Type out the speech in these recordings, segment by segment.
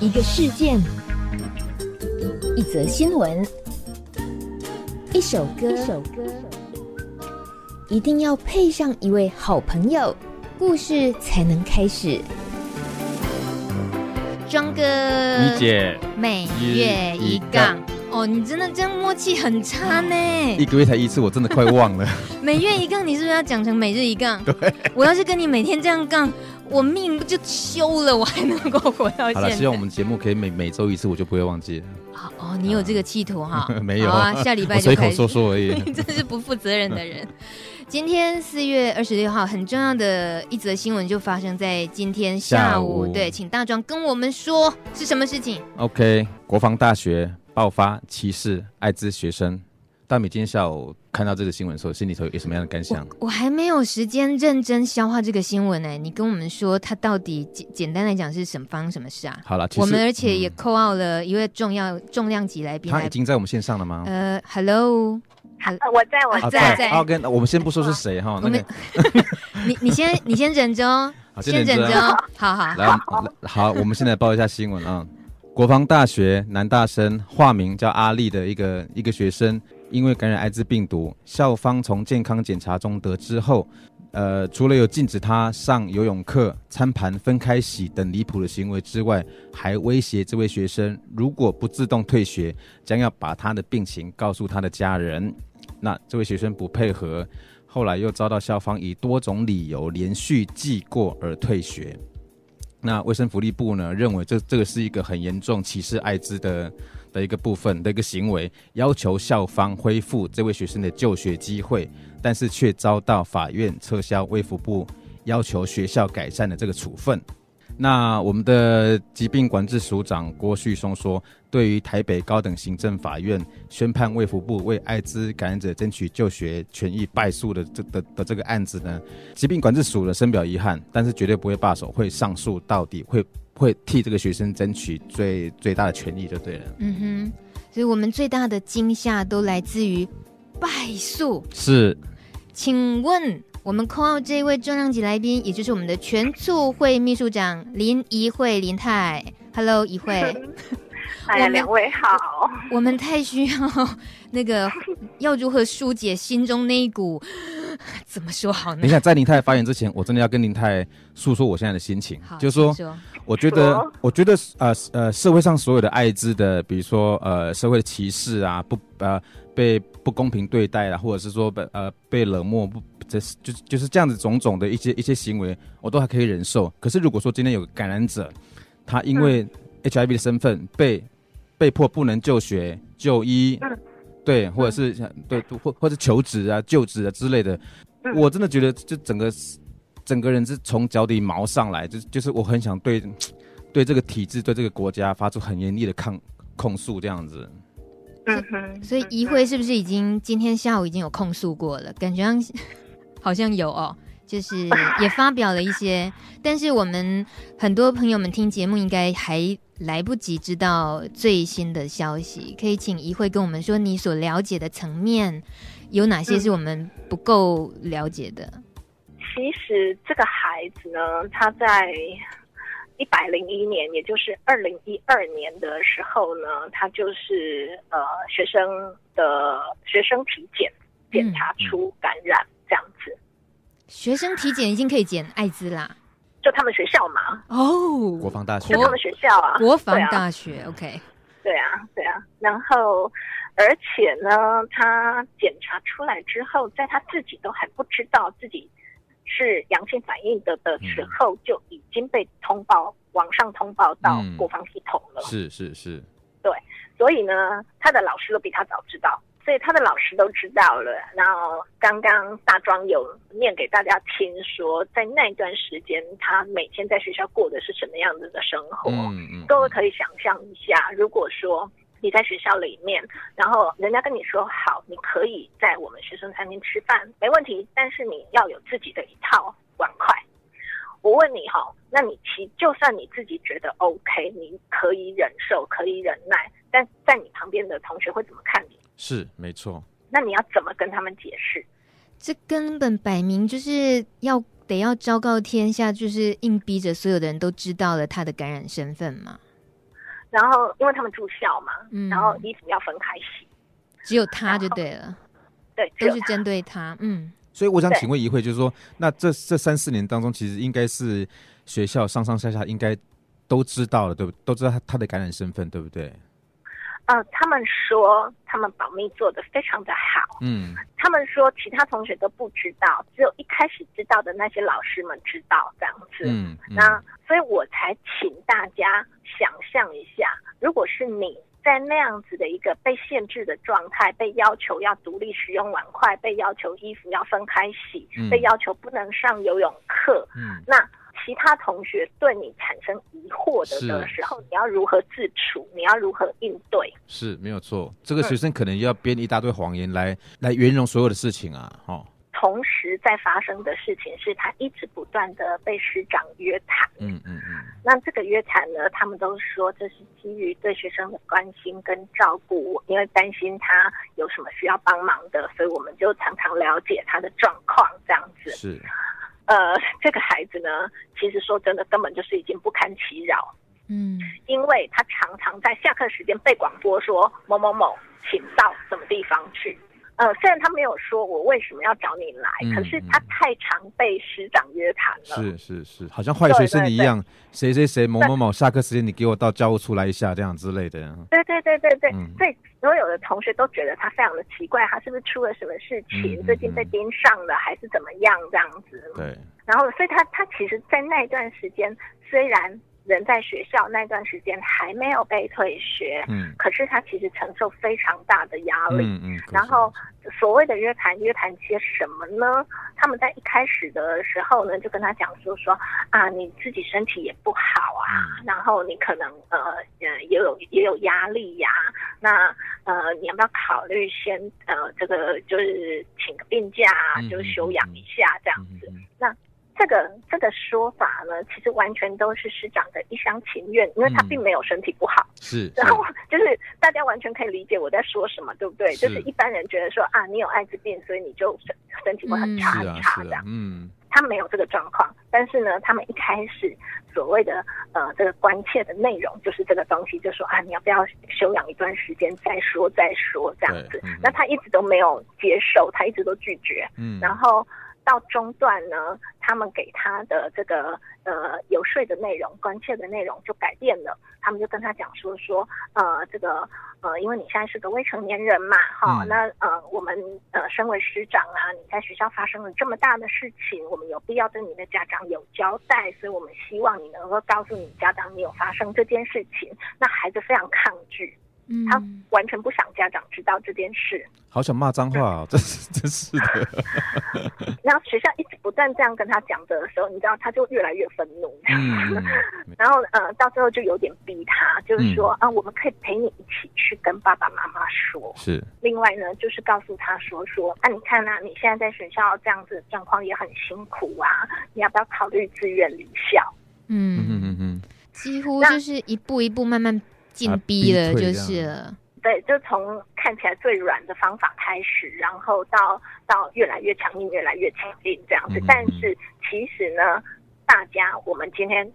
一个事件，一则新闻，一首歌，一首歌，一定要配上一位好朋友，故事才能开始。庄哥，你姐，每月一杠。哦，你真的这样默契很差呢。一个月才一次，我真的快忘了。每月一杠，你是不是要讲成每日一杠？对，我要是跟你每天这样杠，我命不就休了？我还能够活到现在？好了，希望我们节目可以每每周一次，我就不会忘记了。哦，你有这个企图哈？没有啊，下礼拜就开口说说而已。你 真是不负责任的人。今天四月二十六号，很重要的一则新闻就发生在今天下午。下午对，请大壮跟我们说是什么事情？OK，国防大学。爆发歧视艾滋学生，大米今天下午看到这个新闻的时候，心里头有什么样的感想？我，我还没有时间认真消化这个新闻呢、欸。你跟我们说，它到底简简单来讲是什么方什么事啊？好了，我们而且也 call out 了一位重要重量级来宾，他已经在我们线上了吗？呃，Hello，好，我在我在在。好，跟我们先不说是谁哈，那个，你你先你先忍着哦，先忍着哦，好好来，好，我们现在报一下新闻啊。国防大学男大生，化名叫阿力的一个一个学生，因为感染艾滋病毒，校方从健康检查中得知后，呃，除了有禁止他上游泳课、餐盘分开洗等离谱的行为之外，还威胁这位学生，如果不自动退学，将要把他的病情告诉他的家人。那这位学生不配合，后来又遭到校方以多种理由连续记过而退学。那卫生福利部呢，认为这这个是一个很严重歧视艾滋的的一个部分的一个行为，要求校方恢复这位学生的就学机会，但是却遭到法院撤销卫福部要求学校改善的这个处分。那我们的疾病管制署长郭旭松说，对于台北高等行政法院宣判卫福部为艾滋感染者争取就学权益败诉的这的的这个案子呢，疾病管制署呢深表遗憾，但是绝对不会罢手，会上诉到底，会会替这个学生争取最最大的权益就对了。嗯哼，所以我们最大的惊吓都来自于败诉。是，请问。我们 call out 这位重量级来宾，也就是我们的全促会秘书长林怡慧林太。Hello，怡慧。哎呀，两位好。我们太需要那个，要如何疏解心中那一股？怎么说好呢？等一下，在林太发言之前，我真的要跟林太诉说我现在的心情。就是，说我觉得，我觉得，呃呃，社会上所有的艾滋的，比如说呃，社会的歧视啊，不呃，被不公平对待啊，或者是说被呃被冷漠不。这是就就是这样子种种的一些一些行为，我都还可以忍受。可是如果说今天有个感染者，他因为 HIV 的身份被被迫不能就学就医，对，或者是对或或者求职啊就职啊之类的，我真的觉得就整个整个人是从脚底毛上来，就就是我很想对 对这个体制对这个国家发出很严厉的抗控诉这样子。嗯哼，所以议会是不是已经今天下午已经有控诉过了？感觉像。好像有哦，就是也发表了一些，但是我们很多朋友们听节目应该还来不及知道最新的消息，可以请怡慧跟我们说，你所了解的层面有哪些是我们不够了解的？嗯，其实这个孩子呢，他在一百零一年，也就是二零一二年的时候呢，他就是呃学生的学生体检检查出感染。嗯这样子，学生体检已经可以检艾滋啦，就他们学校嘛。哦，国防大学，就他们学校啊，国防大学。啊、OK，对啊，对啊。然后，而且呢，他检查出来之后，在他自己都还不知道自己是阳性反应的的时候，嗯、就已经被通报，网上通报到国防系统了。嗯、是是是，对。所以呢，他的老师都比他早知道。所以他的老师都知道了，然后刚刚大庄有念给大家听说，在那段时间他每天在学校过的是什么样子的生活。嗯嗯，各位可以想象一下，如果说你在学校里面，然后人家跟你说好，你可以在我们学生餐厅吃饭，没问题，但是你要有自己的一套碗筷。我问你哈，那你其就算你自己觉得 OK，你可以忍受，可以忍耐，但在你旁边的同学会怎么看你？是没错，那你要怎么跟他们解释？这根本摆明就是要得要昭告天下，就是硬逼着所有的人都知道了他的感染身份嘛。然后，因为他们住校嘛，嗯、然后衣服要分开洗，只有他就对了，对，都是针对他。嗯，所以我想请问一会，就是说，那这这三四年当中，其实应该是学校上上下下应该都知道了，对不对？都知道他他的感染身份，对不对？呃，他们说他们保密做的非常的好。嗯，他们说其他同学都不知道，只有一开始知道的那些老师们知道这样子。嗯，嗯，那所以我才请大家想象一下，如果是你在那样子的一个被限制的状态，被要求要独立使用碗筷，被要求衣服要分开洗，嗯、被要求不能上游泳课，嗯，那。其他同学对你产生疑惑的的时候，你要如何自处？你要如何应对？是没有错，这个学生可能要编一大堆谎言来、嗯、来圆融所有的事情啊！哦，同时在发生的事情是他一直不断的被师长约谈。嗯嗯嗯。那这个约谈呢，他们都说这是基于对学生的关心跟照顾，因为担心他有什么需要帮忙的，所以我们就常常了解他的状况，这样子。是。呃，这个孩子呢，其实说真的，根本就是已经不堪其扰。嗯，因为他常常在下课时间被广播说某某某，请到什么地方去。呃，虽然他没有说我为什么要找你来，嗯、可是他太常被师长约谈了。是是是，好像坏学生一样，谁谁谁某某某下课时间你给我到教务处来一下，这样之类的。对对对对对，嗯、所以所有的同学都觉得他非常的奇怪，他是不是出了什么事情？嗯、最近被盯上了，还是怎么样这样子？对。然后，所以他他其实，在那一段时间虽然。人在学校那段时间还没有被退学，嗯，可是他其实承受非常大的压力，嗯嗯。然后所谓的约谈，约谈些什么呢？他们在一开始的时候呢，就跟他讲说说啊，你自己身体也不好啊，嗯、然后你可能呃呃也有也有压力呀、啊，那呃你要不要考虑先呃这个就是请个病假啊，就休养一下这样子，嗯嗯嗯、那。这个这个说法呢，其实完全都是师长的一厢情愿，因为他并没有身体不好。是、嗯，然后就是大家完全可以理解我在说什么，对不对？是就是一般人觉得说啊，你有艾滋病，所以你就身身体会很差很差这样。嗯，他没有这个状况，但是呢，他们一开始所谓的呃这个关切的内容就是这个东西，就说啊，你要不要休养一段时间再说再说这样子。嗯、那他一直都没有接受，他一直都拒绝。嗯，然后。到中段呢，他们给他的这个呃游说的内容、关切的内容就改变了。他们就跟他讲说说，呃，这个呃，因为你现在是个未成年人嘛，哈、嗯，那呃，我们呃，身为师长啊，你在学校发生了这么大的事情，我们有必要对你的家长有交代，所以我们希望你能够告诉你家长你有发生这件事情。那孩子非常抗拒。他完全不想家长知道这件事，好想骂脏话哦，真是真是的。然后学校一直不断这样跟他讲的时候，你知道他就越来越愤怒。嗯、然后呃，到最后就有点逼他，就是说、嗯、啊，我们可以陪你一起去跟爸爸妈妈说。是。另外呢，就是告诉他说说，啊，你看啊，你现在在学校这样子状况也很辛苦啊，你要不要考虑自愿离校？嗯嗯嗯嗯，几乎就是一步一步慢慢。禁逼了就是了，对，就从看起来最软的方法开始，然后到到越来越强硬，越来越强硬这样子。嗯、但是其实呢，大家我们今天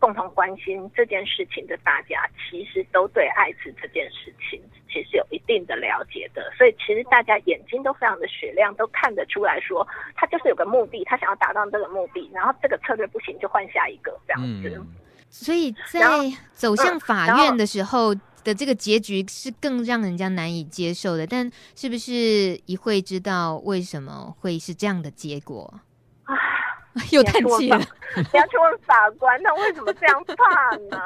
共同关心这件事情的大家，其实都对艾滋这件事情其实有一定的了解的。所以其实大家眼睛都非常的雪亮，都看得出来说，他就是有个目的，他想要达到这个目的，然后这个策略不行就换下一个这样子。嗯所以在走向法院的时候的这个结局是更让人家难以接受的，但是不是一会知道为什么会是这样的结果？啊，又叹气了。你要去问法官，他为什么这样判呢？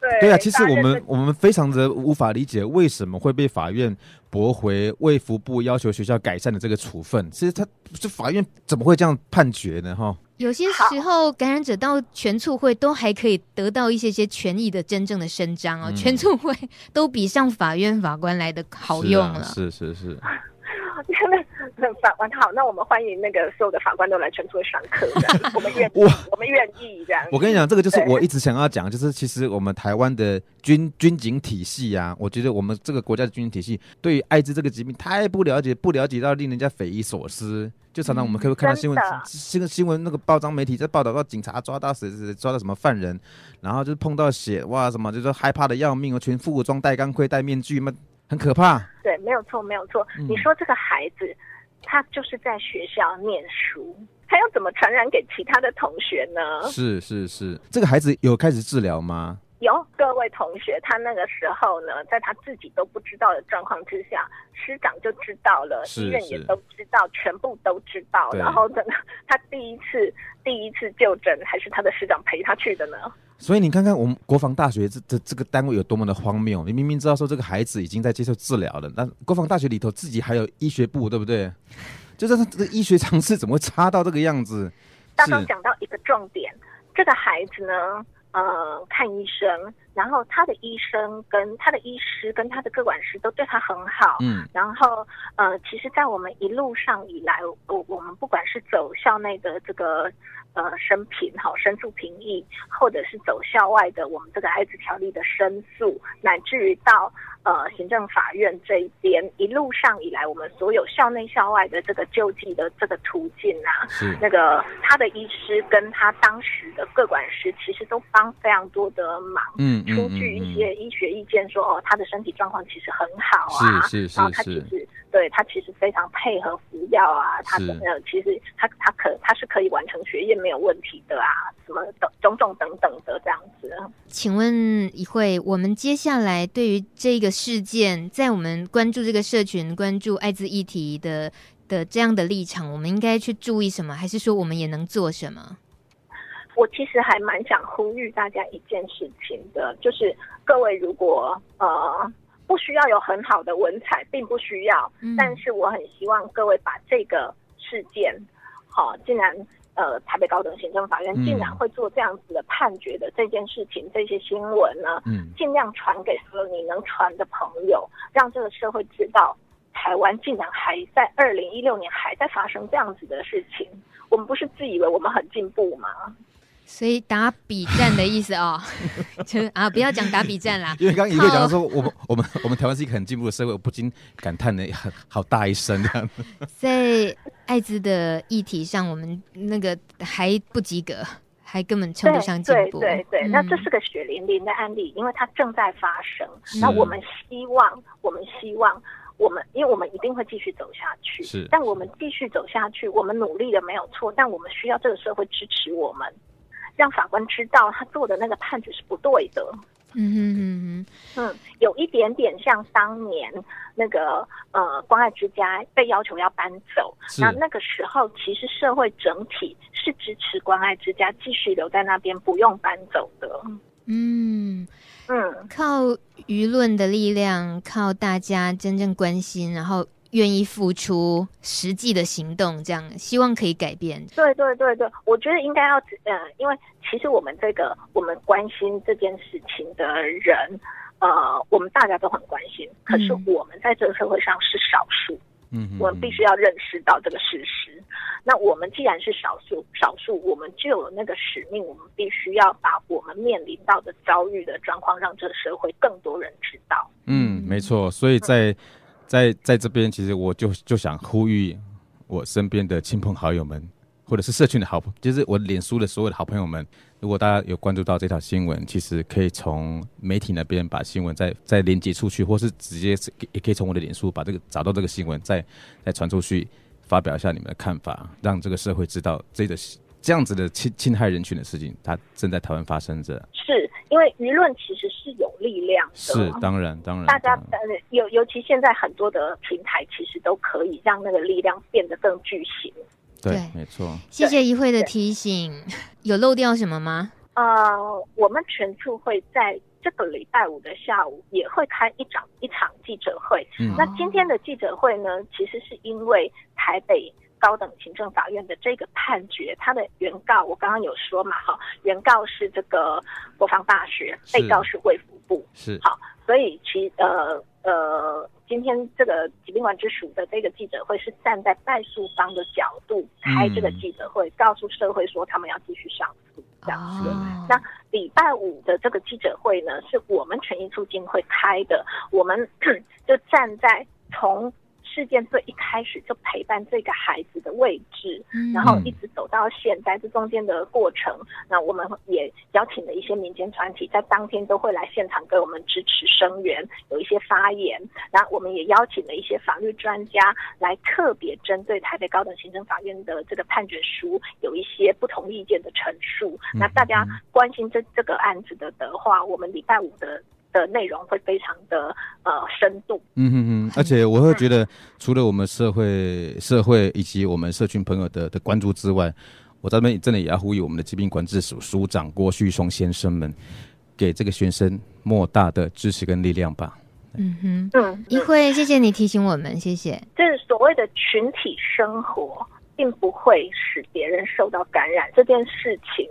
对对啊，其实我们我们非常的无法理解为什么会被法院驳回卫福部要求学校改善的这个处分。其实他这法院怎么会这样判决呢？哈。有些时候，感染者到全促会都还可以得到一些些权益的真正的伸张哦。嗯、全促会都比上法院法官来的好用了。是、啊、是是，是 真的法官好，那我们欢迎那个所有的法官都来全部上课，我们愿 我我们愿意这样。我跟你讲，这个就是我一直想要讲，就是其实我们台湾的军军警体系啊，我觉得我们这个国家的军警体系对于艾滋这个疾病太不了解，不了解到令人家匪夷所思。就常常我们可以看到新闻，新闻新闻那个报章媒体在报道到警察抓到谁谁谁抓到什么犯人，然后就是碰到血哇什么，就是害怕的要命，全副武装戴钢盔戴面具嘛，很可怕。对，没有错，没有错。嗯、你说这个孩子，他就是在学校念书，他要怎么传染给其他的同学呢？是是是，这个孩子有开始治疗吗？有各位同学，他那个时候呢，在他自己都不知道的状况之下，师长就知道了，医院也都知道，全部都知道。然后真的，他第一次第一次就诊，还是他的师长陪他去的呢。所以你看看我们国防大学这这这个单位有多么的荒谬！你明明知道说这个孩子已经在接受治疗了，那国防大学里头自己还有医学部，对不对？就是他这个医学常识怎么会差到这个样子？大刚讲到一个重点，这个孩子呢？呃，看医生，然后他的医生跟他的医师跟他的各管师都对他很好，嗯，然后呃，其实，在我们一路上以来，我我们不管是走校内的这个。呃，申评好，申诉评议，或者是走校外的我们这个艾滋条例的申诉，乃至于到呃行政法院这一边，一路上以来，我们所有校内校外的这个救济的这个途径啊，是那个他的医师跟他当时的各管师，其实都帮非常多的忙，嗯，出具一些医学意见说，说哦，他的身体状况其实很好啊，是是是，然后他其实。对，他其实非常配合服药啊，他的呃，其实他他可他是可以完成学业没有问题的啊，什么等种种等等的这样子。请问一会，我们接下来对于这个事件，在我们关注这个社群、关注艾滋议题的的这样的立场，我们应该去注意什么？还是说我们也能做什么？我其实还蛮想呼吁大家一件事情的，就是各位如果呃。不需要有很好的文采，并不需要。嗯、但是我很希望各位把这个事件，好、哦，竟然呃，台北高等行政法院竟然会做这样子的判决的这件事情，嗯、这些新闻呢，嗯，尽量传给所有你能传的朋友，让这个社会知道，台湾竟然还在二零一六年还在发生这样子的事情。我们不是自以为我们很进步吗？所以打比战的意思哦，就啊，不要讲打比战啦。因为刚刚一个讲说，我们我们 我们台湾是一个很进步的社会，我不禁感叹的很好大一声这样。在艾滋的议题上，我们那个还不及格，还根本称不上进步。对对对，对，那这是个血淋淋的案例，因为它正在发生。那我们希望，我们希望，我们因为我们一定会继续走下去。是，但我们继续走下去，我们努力的没有错，但我们需要这个社会支持我们。让法官知道他做的那个判决是不对的。嗯哼嗯哼嗯，有一点点像当年那个呃关爱之家被要求要搬走，那那个时候其实社会整体是支持关爱之家继续留在那边不用搬走的。嗯嗯，靠舆论的力量，靠大家真正关心，然后。愿意付出实际的行动，这样希望可以改变。对对对对，我觉得应该要，呃，因为其实我们这个我们关心这件事情的人，呃，我们大家都很关心。可是我们在这个社会上是少数，嗯，我们必须要认识到这个事实。嗯、那我们既然是少数，少数我们就有那个使命，我们必须要把我们面临到的遭遇的状况，让这个社会更多人知道。嗯，没错。所以在、嗯在在这边，其实我就就想呼吁我身边的亲朋好友们，或者是社群的好，就是我脸书的所有的好朋友们，如果大家有关注到这条新闻，其实可以从媒体那边把新闻再再连接出去，或是直接也可以从我的脸书把这个找到这个新闻，再再传出去，发表一下你们的看法，让这个社会知道这个这样子的侵侵害人群的事情，它正在台湾发生着。是。因为舆论其实是有力量的，是当然当然，大家呃尤尤其现在很多的平台其实都可以让那个力量变得更巨型。对，没错。谢谢一会的提醒，有漏掉什么吗？呃，我们全处会在这个礼拜五的下午也会开一场一场记者会。嗯，那今天的记者会呢，其实是因为台北。高等行政法院的这个判决，它的原告我刚刚有说嘛，哈，原告是这个国防大学，被告是卫福部，是好，所以其呃呃，今天这个疾病管制署的这个记者会是站在败诉方的角度开这个记者会，嗯、告诉社会说他们要继续上诉这样子。哦、那礼拜五的这个记者会呢，是我们权益促进会开的，我们 就站在从。事件最一开始就陪伴这个孩子的位置，嗯、然后一直走到现在，这中间的过程，那我们也邀请了一些民间团体，在当天都会来现场给我们支持声援，有一些发言。然后我们也邀请了一些法律专家来特别针对台北高等行政法院的这个判决书有一些不同意见的陈述。嗯、那大家关心这这个案子的的话，我们礼拜五的。的内容会非常的呃深度，嗯哼哼，而且我会觉得，除了我们社会、社会以及我们社群朋友的的关注之外，我这边真的也要呼吁我们的疾病管制署署长郭旭松先生们，给这个学生莫大的支持跟力量吧。嗯哼，嗯，一会，谢谢你提醒我们，谢谢。就是所谓的群体生活，并不会使别人受到感染这件事情。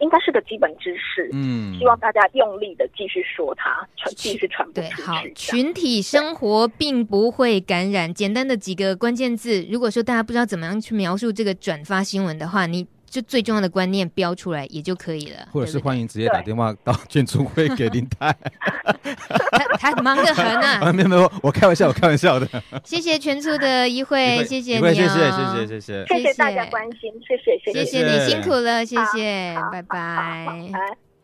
应该是个基本知识，嗯，希望大家用力的继续说它，传继续传播出去。对，好，群体生活并不会感染。简单的几个关键字，如果说大家不知道怎么样去描述这个转发新闻的话，你。就最重要的观念标出来也就可以了，或者是欢迎直接打电话到建筑会给林太，他忙得很 啊！没有没有，我开玩笑，我开玩笑的。谢谢全处的一会，谢谢你，谢谢谢谢谢谢，谢谢。大家关心，谢谢谢谢，谢谢你辛苦了，谢谢，拜拜。